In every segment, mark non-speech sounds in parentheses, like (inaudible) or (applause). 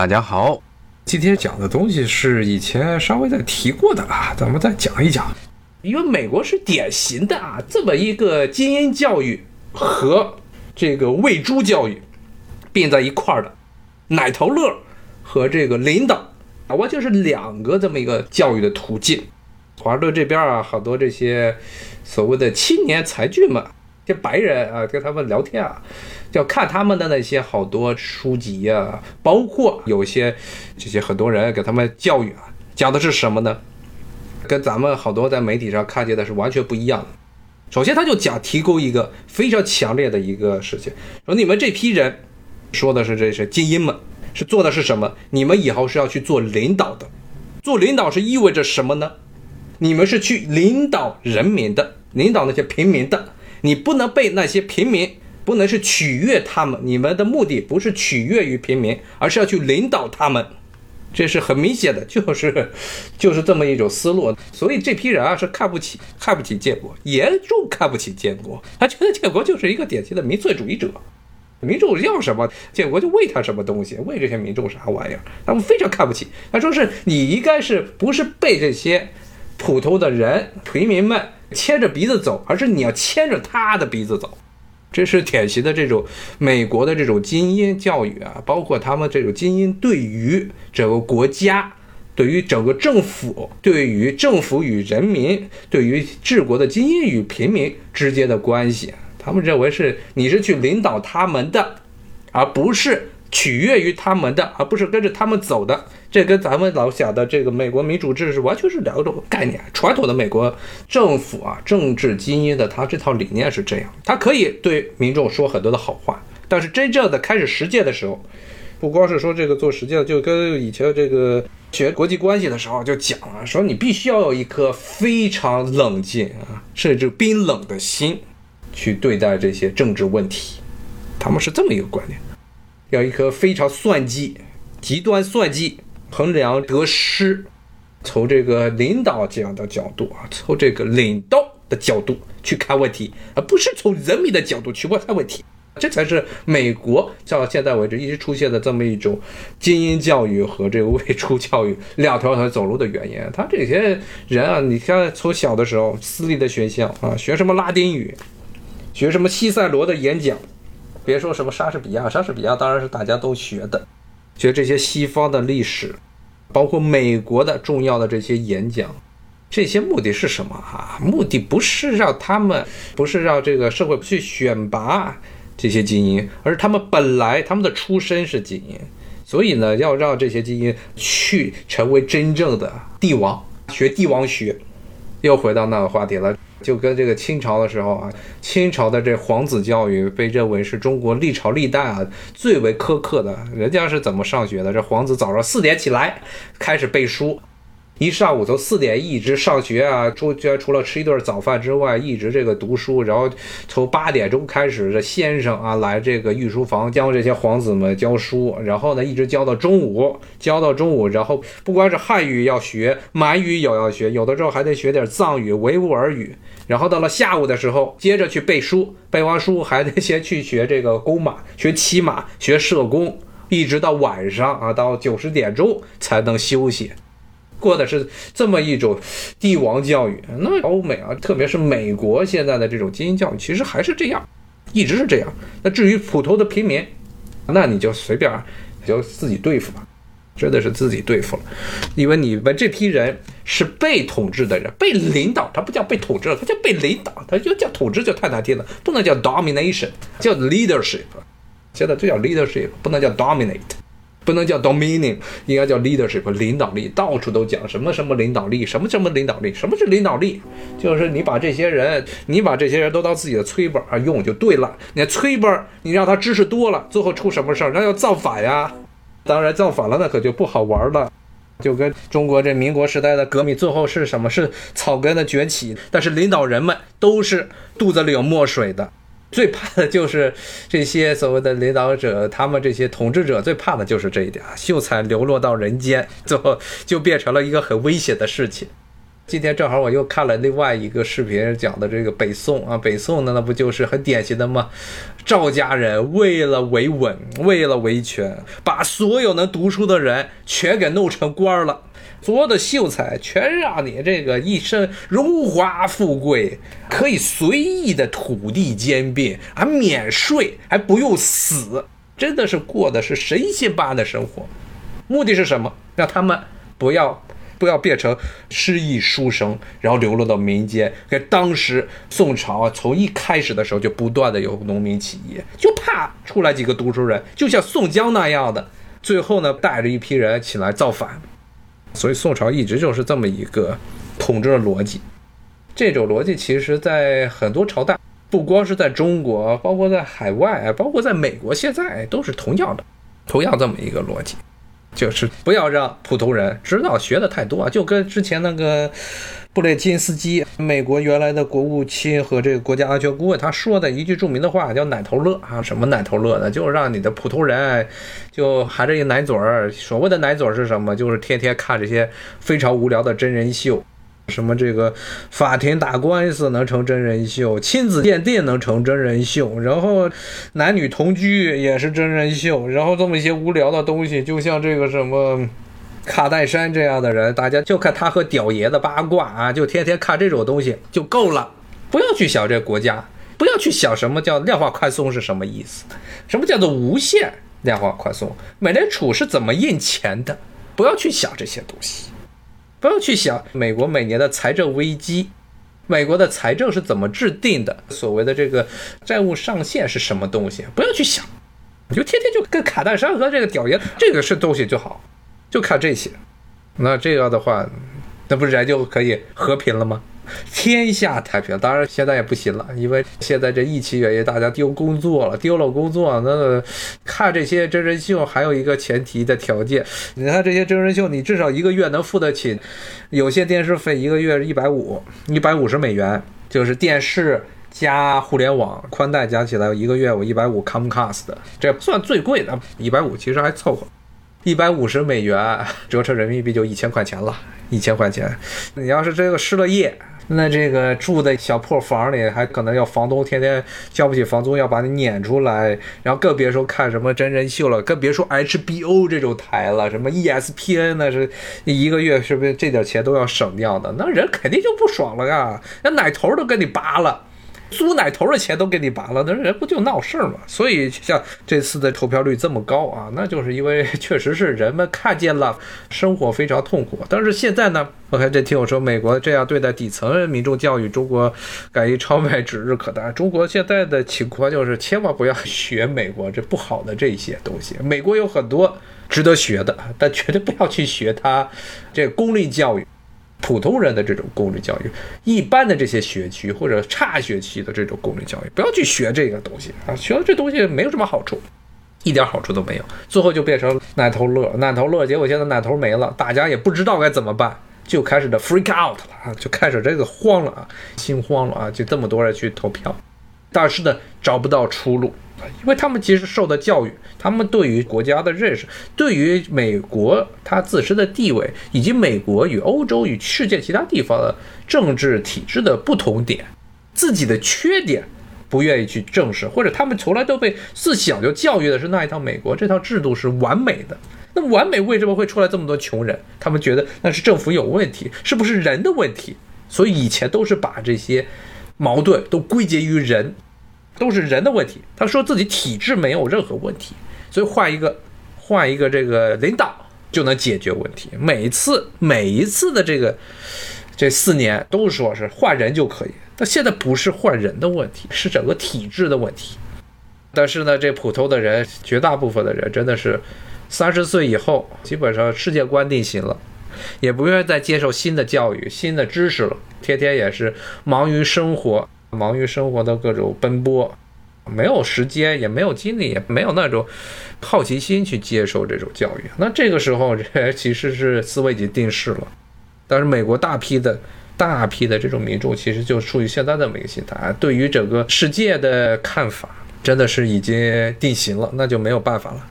大家好，今天讲的东西是以前稍微在提过的啊，咱们再讲一讲。因为美国是典型的啊，这么一个精英教育和这个喂猪教育并在一块儿的，奶头乐和这个领导啊，完全是两个这么一个教育的途径。华盛顿这边啊，好多这些所谓的青年才俊们。这白人啊，跟他们聊天啊，就看他们的那些好多书籍呀，包括有些这些很多人给他们教育啊，讲的是什么呢？跟咱们好多在媒体上看见的是完全不一样的。首先，他就讲提供一个非常强烈的一个事情，说你们这批人说的是这些精英们是做的是什么？你们以后是要去做领导的，做领导是意味着什么呢？你们是去领导人民的，领导那些平民的。你不能被那些平民，不能是取悦他们。你们的目的不是取悦于平民，而是要去领导他们。这是很明显的，就是 (laughs) 就是这么一种思路。所以这批人啊是看不起看不起建国，严重看不起建国。他觉得建国就是一个典型的民粹主义者，民众要什么建国就喂他什么东西，喂这些民众啥玩意儿，他们非常看不起。他说是你应该是不是被这些普通的人平民们。牵着鼻子走，而是你要牵着他的鼻子走，这是典型的这种美国的这种精英教育啊，包括他们这种精英对于整个国家、对于整个政府、对于政府与人民、对于治国的精英与平民之间的关系，他们认为是你是去领导他们的，而不是。取悦于他们的，而不是跟着他们走的，这跟咱们老想的这个美国民主制是完全是两种概念。传统的美国政府啊，政治精英的他这套理念是这样，他可以对民众说很多的好话，但是真正的开始实践的时候，不光是说这个做实践，就跟以前这个学国际关系的时候就讲了，说你必须要有一颗非常冷静啊，甚至冰冷的心去对待这些政治问题，他们是这么一个观念。要一颗非常算计、极端算计、衡量得失，从这个领导这样的角度啊，从这个领导的角度去看问题，而不是从人民的角度去问看问题。这才是美国到现在为止一直出现的这么一种精英教育和这个未出教育两条腿走路的原因。他这些人啊，你看从小的时候私立的学校啊，学什么拉丁语，学什么西塞罗的演讲。别说什么莎士比亚，莎士比亚当然是大家都学的，学这些西方的历史，包括美国的重要的这些演讲，这些目的是什么啊？目的不是让他们，不是让这个社会去选拔这些精英，而是他们本来他们的出身是精英，所以呢，要让这些精英去成为真正的帝王，学帝王学，又回到那个话题了。就跟这个清朝的时候啊，清朝的这皇子教育被认为是中国历朝历代啊最为苛刻的。人家是怎么上学的？这皇子早上四点起来开始背书。一上午从四点一直上学啊，除除了吃一顿早饭之外，一直这个读书。然后从八点钟开始，这先生啊来这个御书房教这些皇子们教书，然后呢一直教到中午，教到中午。然后不光是汉语要学，满语也要学，有的时候还得学点藏语、维吾尔语。然后到了下午的时候，接着去背书，背完书还得先去学这个弓马，学骑马，学射弓，一直到晚上啊，到九十点钟才能休息。过的是这么一种帝王教育，那欧美啊，特别是美国现在的这种精英教育，其实还是这样，一直是这样。那至于普通的平民，那你就随便你就自己对付吧，真的是自己对付了，因为你们这批人是被统治的人，被领导，他不叫被统治了，他叫被领导，他就叫统治就太难听了，不能叫 domination，叫 leadership，现在就叫 leadership，不能叫 dominate。不能叫 dominion，应该叫 leadership，领导力。到处都讲什么什么领导力，什么什么领导力。什么是领导力？就是你把这些人，你把这些人都当自己的催本啊用就对了。你催本，你让他知识多了，最后出什么事儿？那要造反呀！当然造反了，那可就不好玩了。就跟中国这民国时代的革命，最后是什么？是草根的崛起。但是领导人们都是肚子里有墨水的。最怕的就是这些所谓的领导者，他们这些统治者最怕的就是这一点啊，秀才流落到人间，最后就变成了一个很危险的事情。今天正好我又看了另外一个视频，讲的这个北宋啊，北宋呢那不就是很典型的吗？赵家人为了维稳，为了维权，把所有能读书的人全给弄成官了，所有的秀才全让你这个一生荣华富贵，可以随意的土地兼并，还免税，还不用死，真的是过的是神仙般的生活。目的是什么？让他们不要。不要变成失意书生，然后流落到民间。给当时宋朝啊，从一开始的时候就不断的有农民起义，就怕出来几个读书人，就像宋江那样的，最后呢带着一批人起来造反。所以宋朝一直就是这么一个统治的逻辑。这种逻辑其实在很多朝代，不光是在中国，包括在海外，包括在美国，现在都是同样的，同样这么一个逻辑。就是不要让普通人知道学的太多，就跟之前那个布列金斯基，美国原来的国务卿和这个国家安全顾问，他说的一句著名的话叫“奶头乐”啊，什么奶头乐呢？就是让你的普通人就含着一奶嘴儿。所谓的奶嘴儿是什么？就是天天看这些非常无聊的真人秀。什么这个法庭打官司能成真人秀，亲子鉴定能成真人秀，然后男女同居也是真人秀，然后这么一些无聊的东西，就像这个什么卡戴珊这样的人，大家就看他和屌爷的八卦啊，就天天看这种东西就够了，不要去想这个国家，不要去想什么叫量化宽松是什么意思，什么叫做无限量化宽松，美联储是怎么印钱的，不要去想这些东西。不要去想美国每年的财政危机，美国的财政是怎么制定的，所谓的这个债务上限是什么东西？不要去想，你就天天就跟卡戴珊和这个屌爷这个是东西就好，就看这些。那这样的话，那不人就可以和平了吗？天下太平，当然现在也不行了，因为现在这疫情原因，大家丢工作了，丢了工作，那看这些真人秀还有一个前提的条件，你看这些真人秀，你至少一个月能付得起，有些电视费一个月一百五，一百五十美元，就是电视加互联网宽带加起来一个月我一百五 Comcast 的，这算最贵的，一百五其实还凑合，一百五十美元折成人民币就一千块钱了，一千块钱，你要是这个失了业。那这个住在小破房里，还可能要房东天天交不起房租，要把你撵出来，然后更别说看什么真人秀了，更别说 HBO 这种台了，什么 ESPN 那是一个月是不是这点钱都要省掉的？那人肯定就不爽了呀，那奶头都跟你扒了。租奶头的钱都给你拔了，那人不就闹事儿吗？所以像这次的投票率这么高啊，那就是因为确实是人们看见了生活非常痛苦。但是现在呢，(laughs) 我看这听我说，美国这样对待底层民众教育，中国敢于超卖指日可待。中国现在的情况就是千万不要学美国这不好的这些东西。美国有很多值得学的，但绝对不要去学它这公立教育。普通人的这种公立教育，一般的这些学区或者差学区的这种公立教育，不要去学这个东西啊！学了这东西没有什么好处，一点好处都没有，最后就变成奶头乐，奶头乐。结果现在奶头没了，大家也不知道该怎么办，就开始的 freak out 了啊，就开始这个慌了啊，心慌了啊，就这么多人去投票，但是呢，找不到出路。因为他们其实受的教育，他们对于国家的认识，对于美国它自身的地位，以及美国与欧洲与世界其他地方的政治体制的不同点，自己的缺点不愿意去正视，或者他们从来都被自小就教育的是那一套美国这套制度是完美的。那完美为什么会出来这么多穷人？他们觉得那是政府有问题，是不是人的问题？所以以前都是把这些矛盾都归结于人。都是人的问题。他说自己体质没有任何问题，所以换一个，换一个这个领导就能解决问题。每次每一次的这个这四年都说是换人就可以，但现在不是换人的问题，是整个体制的问题。但是呢，这普通的人，绝大部分的人真的是三十岁以后，基本上世界观定型了，也不愿意再接受新的教育、新的知识了，天天也是忙于生活。忙于生活的各种奔波，没有时间，也没有精力，也没有那种好奇心去接受这种教育。那这个时候，这其实是思维已经定势了。但是美国大批的、大批的这种民众，其实就处于现在这么一个心态，对于整个世界的看法，真的是已经定型了，那就没有办法了。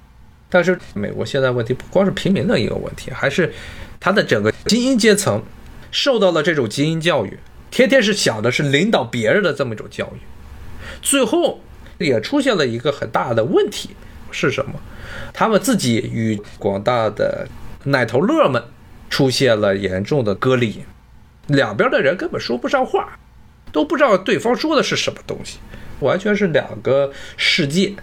但是美国现在问题不光是平民的一个问题，还是他的整个精英阶层。受到了这种精英教育，天天是想的是领导别人的这么一种教育，最后也出现了一个很大的问题是什么？他们自己与广大的奶头乐们出现了严重的割裂，两边的人根本说不上话，都不知道对方说的是什么东西，完全是两个世界。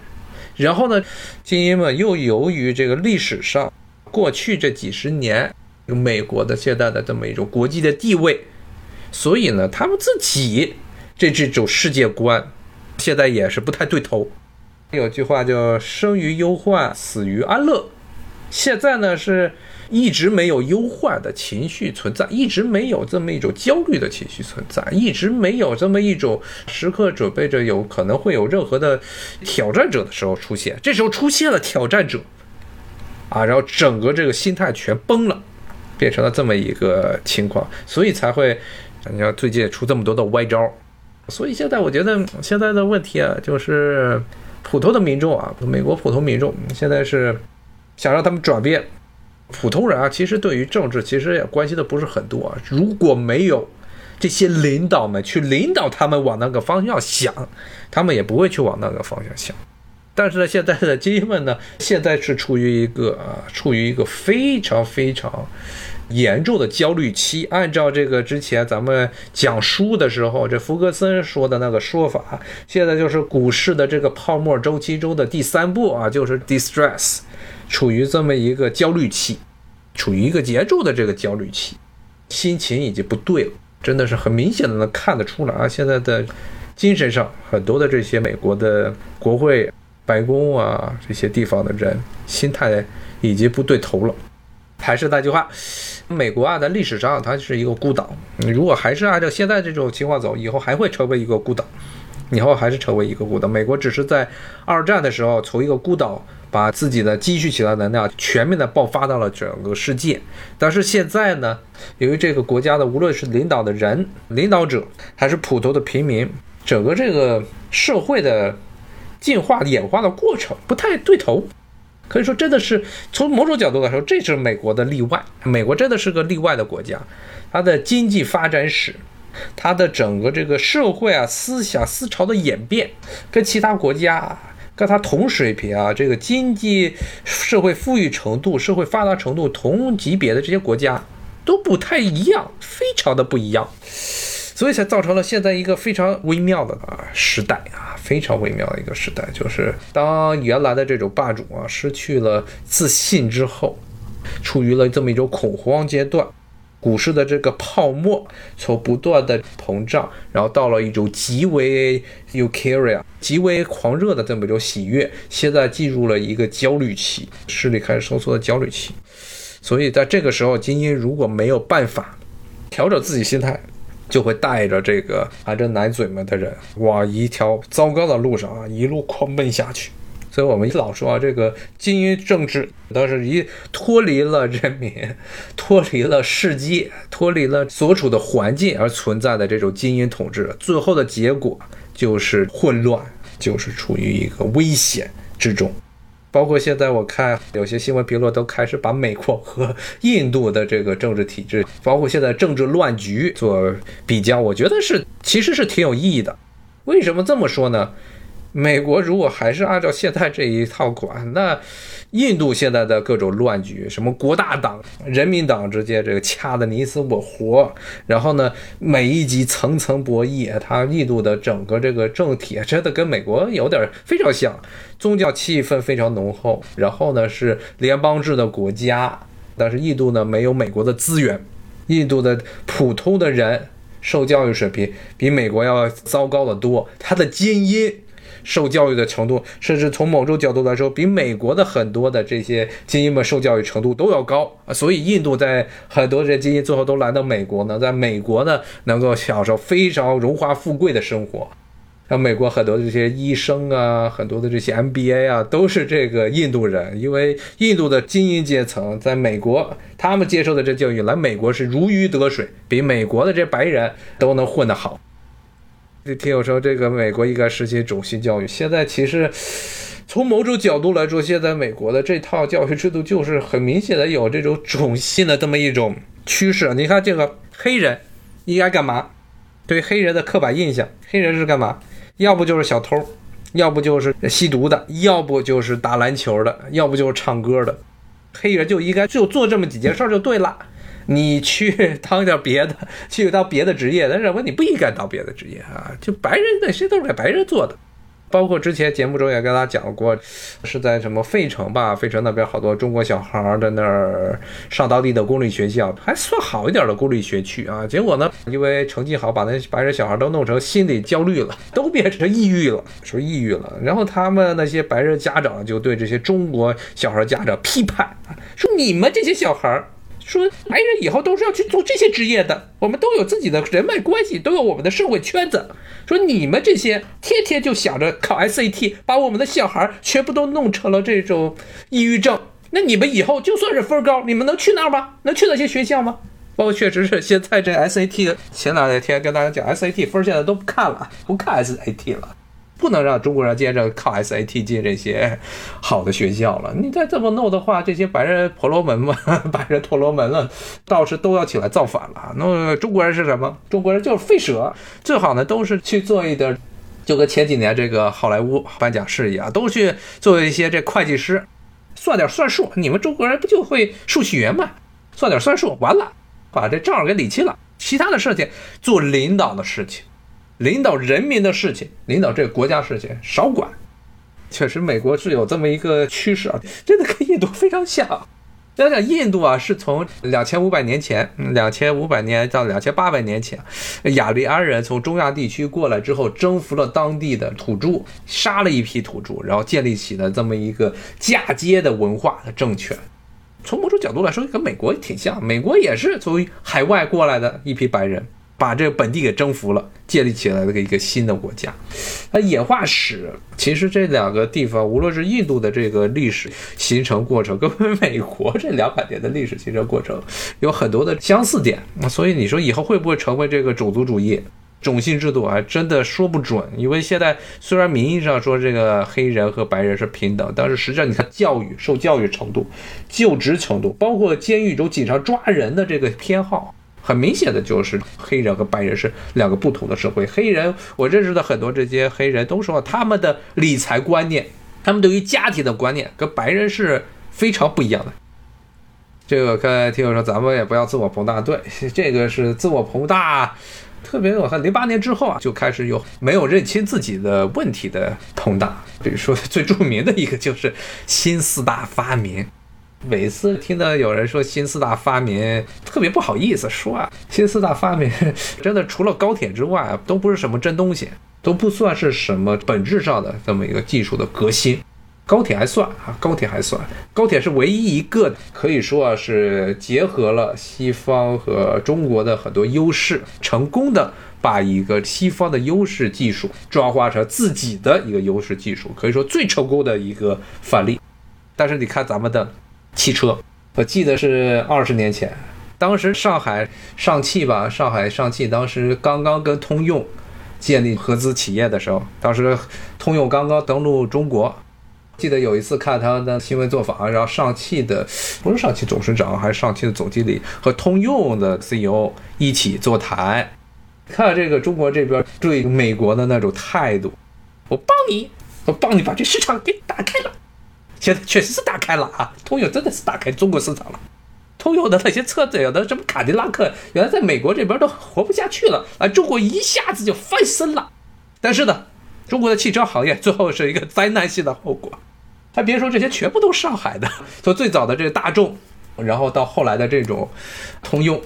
然后呢，精英们又由于这个历史上过去这几十年美国的现在的这么一种国际的地位，所以呢，他们自己这这种世界观现在也是不太对头。有句话叫“生于忧患，死于安乐”。现在呢，是一直没有忧患的情绪存在，一直没有这么一种焦虑的情绪存在，一直没有这么一种时刻准备着有可能会有任何的挑战者的时候出现。这时候出现了挑战者，啊，然后整个这个心态全崩了，变成了这么一个情况，所以才会，你看最近出这么多的歪招。所以现在我觉得现在的问题啊，就是。普通的民众啊，美国普通民众现在是想让他们转变。普通人啊，其实对于政治其实也关心的不是很多啊。如果没有这些领导们去领导他们往那个方向想，他们也不会去往那个方向想。但是呢，现在的精英们呢，现在是处于一个啊，处于一个非常非常。严重的焦虑期，按照这个之前咱们讲书的时候，这福格森说的那个说法，现在就是股市的这个泡沫周期中的第三步啊，就是 distress，处于这么一个焦虑期，处于一个严重的这个焦虑期，心情已经不对了，真的是很明显的能看得出来啊，现在的精神上很多的这些美国的国会、白宫啊这些地方的人心态已经不对头了。还是那句话。美国啊，在历史上它是一个孤岛。你如果还是按照现在这种情况走，以后还会成为一个孤岛。以后还是成为一个孤岛。美国只是在二战的时候从一个孤岛把自己的积蓄起来能量全面的爆发到了整个世界。但是现在呢，由于这个国家的无论是领导的人、领导者，还是普通的平民，整个这个社会的进化演化的过程不太对头。可以说，真的是从某种角度来说，这是美国的例外。美国真的是个例外的国家，它的经济发展史，它的整个这个社会啊、思想思潮的演变，跟其他国家跟它同水平啊，这个经济社会富裕程度、社会发达程度同级别的这些国家都不太一样，非常的不一样。所以才造成了现在一个非常微妙的啊时代啊，非常微妙的一个时代，就是当原来的这种霸主啊失去了自信之后，处于了这么一种恐慌阶段，股市的这个泡沫从不断的膨胀，然后到了一种极为 euphoria、极为狂热的这么一种喜悦，现在进入了一个焦虑期，势力开始收缩的焦虑期。所以在这个时候，精英如果没有办法调整自己心态，就会带着这个含着奶嘴们的人往一条糟糕的路上啊，一路狂奔下去。所以我们老说啊，这个精英政治都是一脱离了人民、脱离了世界、脱离了所处的环境而存在的这种精英统治，最后的结果就是混乱，就是处于一个危险之中。包括现在，我看有些新闻评论都开始把美国和印度的这个政治体制，包括现在政治乱局做比较，我觉得是其实是挺有意义的。为什么这么说呢？美国如果还是按照现在这一套管，那印度现在的各种乱局，什么国大党、人民党之间这个掐的你死我活，然后呢，每一级层层博弈，它印度的整个这个政体真的跟美国有点非常像，宗教气氛非常浓厚，然后呢是联邦制的国家，但是印度呢没有美国的资源，印度的普通的人受教育水平比美国要糟糕的多，他的精英。受教育的程度，甚至从某种角度来说，比美国的很多的这些精英们受教育程度都要高啊。所以，印度在很多这精英最后都来到美国呢，在美国呢能够享受非常荣华富贵的生活。像美国很多这些医生啊，很多的这些 MBA 啊，都是这个印度人，因为印度的精英阶层在美国，他们接受的这教育来美国是如鱼得水，比美国的这白人都能混得好。听友说，这个美国应该实行种姓教育。现在其实从某种角度来说，现在美国的这套教育制度就是很明显的有这种种姓的这么一种趋势。你看这个黑人应该干嘛？对黑人的刻板印象，黑人是干嘛？要不就是小偷，要不就是吸毒的，要不就是打篮球的，要不就是唱歌的。黑人就应该就做这么几件事就对了。你去当点别的，(laughs) 去当别的职业，但是我你不应该当别的职业啊！就白人那些都是给白人做的。包括之前节目中也跟大家讲过，是在什么费城吧？费城那边好多中国小孩在那儿上当地的公立学校，还算好一点的公立学区啊。结果呢，因为成绩好，把那白人小孩都弄成心理焦虑了，都变成抑郁了，说抑郁了。然后他们那些白人家长就对这些中国小孩家长批判，说你们这些小孩。说白人以后都是要去做这些职业的，我们都有自己的人脉关系，都有我们的社会圈子。说你们这些天天就想着考 SAT，把我们的小孩全部都弄成了这种抑郁症。那你们以后就算是分高，你们能去那儿吗？能去那些学校吗？包括确实是现在这 SAT，前两天跟大家讲 SAT 分现在都不看了，不看 SAT 了。不能让中国人接着靠 SAT 进这些好的学校了。你再这么弄的话，这些白人婆罗门嘛，(laughs) 白人婆罗门了，倒是都要起来造反了。那中国人是什么？中国人就是废蛇，最好呢都是去做一点，就跟前几年这个好莱坞颁奖式一样，都去做一些这会计师，算点算术。你们中国人不就会数学吗？算点算术，完了，把这账给理清了。其他的事情做领导的事情。领导人民的事情，领导这个国家事情少管。确实，美国是有这么一个趋势啊，真的跟印度非常像。想想印度啊，是从两千五百年前，两千五百年到两千八百年前，雅利安人从中亚地区过来之后，征服了当地的土著，杀了一批土著，然后建立起了这么一个嫁接的文化的政权。从某种角度来说，跟美国也挺像，美国也是从海外过来的一批白人。把这个本地给征服了，建立起来了一个新的国家。那演化史其实这两个地方，无论是印度的这个历史形成过程，跟美国这两百年的历史形成过程有很多的相似点。所以你说以后会不会成为这个种族主义、种姓制度啊？真的说不准。因为现在虽然名义上说这个黑人和白人是平等，但是实际上你看教育、受教育程度、就职程度，包括监狱中警察抓人的这个偏好。很明显的就是黑人和白人是两个不同的社会。黑人，我认识的很多这些黑人都说，他们的理财观念，他们对于家庭的观念跟白人是非常不一样的。这个跟听友说，咱们也不要自我膨大。对，这个是自我膨大，特别我看零八年之后啊，就开始有没有认清自己的问题的膨大。比如说最著名的一个就是新四大发明。每次听到有人说新四大发明，特别不好意思说啊。新四大发明 (laughs) 真的除了高铁之外，都不是什么真东西，都不算是什么本质上的这么一个技术的革新。高铁还算啊，高铁还算，高铁是唯一一个可以说啊是结合了西方和中国的很多优势，成功的把一个西方的优势技术转化成自己的一个优势技术，可以说最成功的一个范例。但是你看咱们的。汽车，我记得是二十年前，当时上海上汽吧，上海上汽当时刚刚跟通用建立合资企业的时候，当时通用刚刚登陆中国，记得有一次看他的新闻作坊，然后上汽的不是上汽董事长，还是上汽的总经理和通用的 CEO 一起座谈，看这个中国这边对美国的那种态度，我帮你，我帮你把这市场给打开了。现在确实是打开了啊，通用真的是打开中国市场了。通用的那些车子，有的什么卡迪拉克，原来在美国这边都活不下去了，啊，中国一下子就翻身了。但是呢，中国的汽车行业最后是一个灾难性的后果。还别说这些全部都是上海的，从最早的这个大众，然后到后来的这种通用，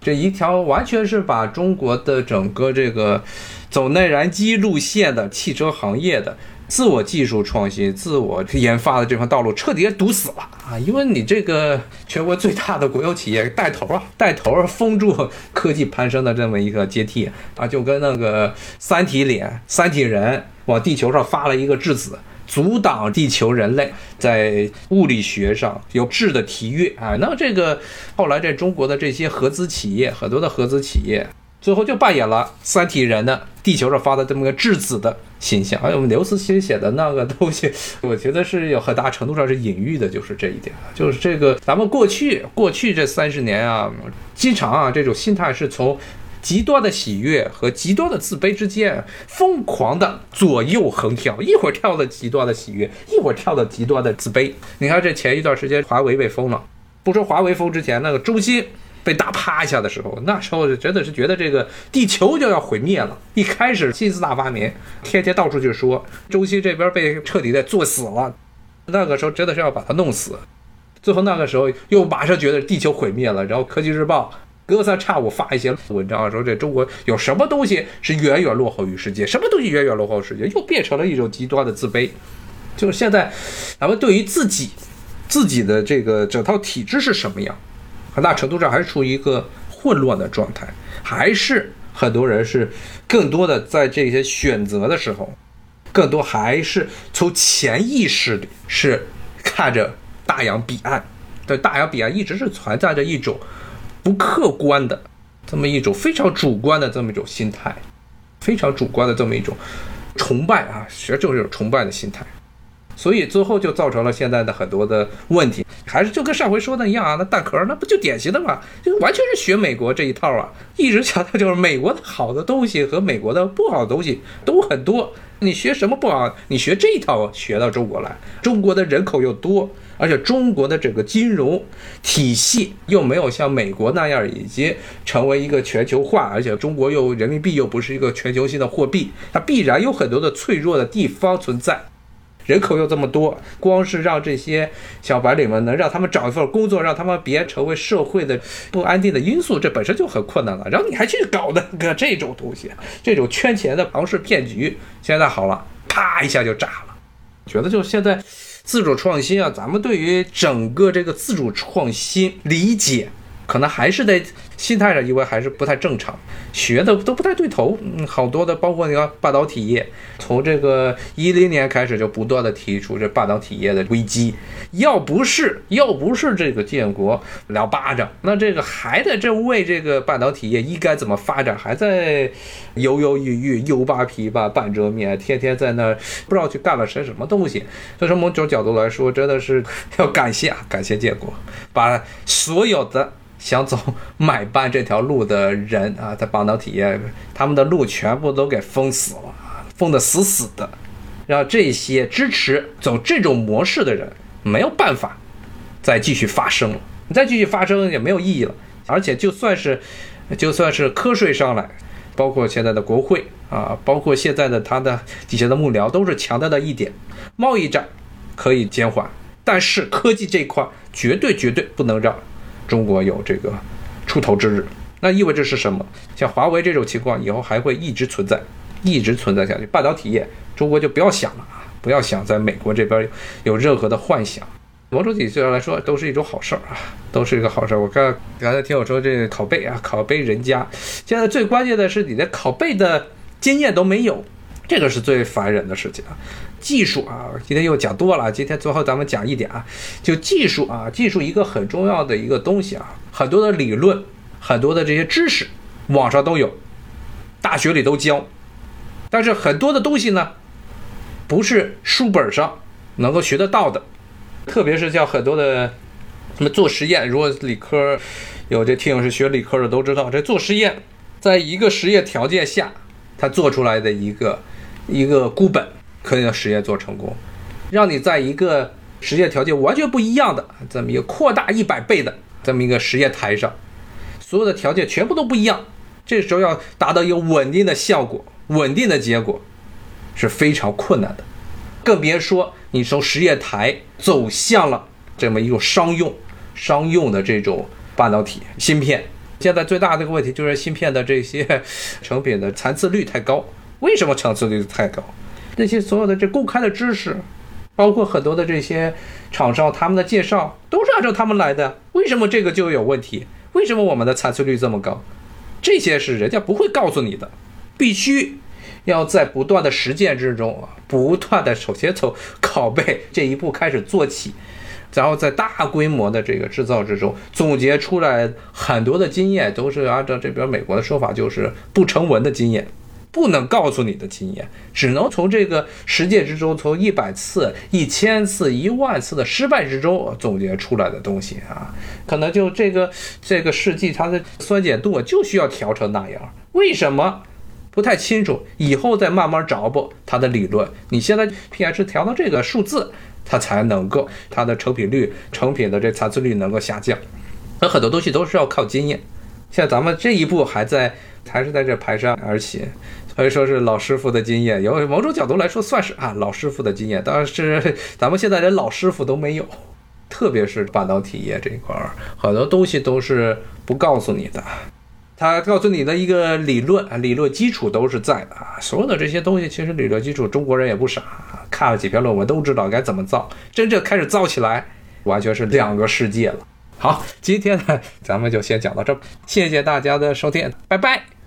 这一条完全是把中国的整个这个走内燃机路线的汽车行业的。自我技术创新、自我研发的这条道路彻底堵死了啊！因为你这个全国最大的国有企业带头啊，带头封住科技攀升的这么一个阶梯啊，就跟那个三体里三体人往地球上发了一个质子，阻挡地球人类在物理学上有质的提跃啊。那这个后来在中国的这些合资企业，很多的合资企业最后就扮演了三体人的地球上发的这么个质子的形象。还有我们刘慈欣写的那个东西，我觉得是有很大程度上是隐喻的，就是这一点，就是这个咱们过去过去这三十年啊，经常啊这种心态是从。极端的喜悦和极端的自卑之间疯狂的左右横跳，一会儿跳到极端的喜悦，一会儿跳到极端的自卑。你看这前一段时间华为被封了，不说华为封之前那个中兴被打趴下的时候，那时候真的是觉得这个地球就要毁灭了。一开始新四大发明，天天到处去说中兴这边被彻底的做死了，那个时候真的是要把它弄死。最后那个时候又马上觉得地球毁灭了，然后科技日报。隔三差五发一些文章，说这中国有什么东西是远远落后于世界，什么东西远远落后于世界，又变成了一种极端的自卑。就是现在，咱们对于自己自己的这个整套体制是什么样，很大程度上还是处于一个混乱的状态，还是很多人是更多的在这些选择的时候，更多还是从潜意识里是看着大洋彼岸，对大洋彼岸一直是存在着一种。不客观的这么一种非常主观的这么一种心态，非常主观的这么一种崇拜啊，其实就是崇拜的心态，所以最后就造成了现在的很多的问题，还是就跟上回说的一样啊，那蛋壳那不就典型的嘛，就完全是学美国这一套啊，一直强调就是美国的好的东西和美国的不好的东西都很多，你学什么不好，你学这一套学到中国来，中国的人口又多。而且中国的整个金融体系又没有像美国那样已经成为一个全球化，而且中国又人民币又不是一个全球性的货币，它必然有很多的脆弱的地方存在。人口又这么多，光是让这些小白领们能让他们找一份工作，让他们别成为社会的不安定的因素，这本身就很困难了。然后你还去搞那个这种东西，这种圈钱的庞氏骗局，现在好了，啪一下就炸了。觉得就现在。自主创新啊，咱们对于整个这个自主创新理解，可能还是得。心态上，因为还是不太正常，学的都不太对头。嗯，好多的，包括你看半导体业，从这个一零年开始就不断的提出这半导体业的危机。要不是要不是这个建国两巴掌，那这个还在这为这个半导体业应该怎么发展，还在犹犹豫豫、犹扒皮吧半遮面，天天在那不知道去干了些什么东西。所以从某种角度来说，真的是要感谢啊，感谢建国，把所有的。想走买办这条路的人啊，在半导体业，他们的路全部都给封死了，封得死死的，让这些支持走这种模式的人没有办法再继续发声了。你再继续发声也没有意义了。而且就算是，就算是瞌睡上来，包括现在的国会啊，包括现在的他的底下的幕僚，都是强调的一点：贸易战可以减缓，但是科技这一块绝对绝对不能让。中国有这个出头之日，那意味着是什么？像华为这种情况，以后还会一直存在，一直存在下去。半导体业，中国就不要想了啊，不要想在美国这边有任何的幻想。某种体系上来说，都是一种好事儿啊，都是一个好事儿。我刚刚才听我说这拷贝啊，拷贝人家，现在最关键的是你的拷贝的经验都没有，这个是最烦人的事情啊。技术啊，今天又讲多了。今天最后咱们讲一点啊，就技术啊，技术一个很重要的一个东西啊，很多的理论，很多的这些知识，网上都有，大学里都教。但是很多的东西呢，不是书本上能够学得到的。特别是像很多的什么做实验，如果理科有这听友是学理科的都知道，这做实验，在一个实验条件下，他做出来的一个一个孤本。可以让实验做成功，让你在一个实验条件完全不一样的这么一个扩大一百倍的这么一个实验台上，所有的条件全部都不一样，这时候要达到一个稳定的效果、稳定的结果是非常困难的，更别说你从实验台走向了这么一种商用、商用的这种半导体芯片。现在最大的一个问题就是芯片的这些成品的残次率太高。为什么残次率太高？那些所有的这公开的知识，包括很多的这些厂商他们的介绍，都是按照他们来的。为什么这个就有问题？为什么我们的残次率这么高？这些是人家不会告诉你的，必须要在不断的实践之中啊，不断的首先从拷贝这一步开始做起，然后在大规模的这个制造之中总结出来很多的经验，都是按照这边美国的说法，就是不成文的经验。不能告诉你的经验，只能从这个实践之中，从一百次、一千次、一万次的失败之中总结出来的东西啊，可能就这个这个试剂它的酸碱度就需要调成那样，为什么不太清楚？以后再慢慢找补它的理论。你现在 pH 调到这个数字，它才能够它的成品率、成品的这残次率能够下降。那很多东西都是要靠经验，像咱们这一步还在还是在这排山而行。可以说是老师傅的经验，有某种角度来说算是啊老师傅的经验，但是咱们现在连老师傅都没有，特别是半导体业这一块儿，很多东西都是不告诉你的，他告诉你的一个理论啊，理论基础都是在的啊，所有的这些东西其实理论基础中国人也不傻，看了几篇论文都知道该怎么造，真正开始造起来完全是两个世界了。好，今天呢咱们就先讲到这，谢谢大家的收听，拜拜。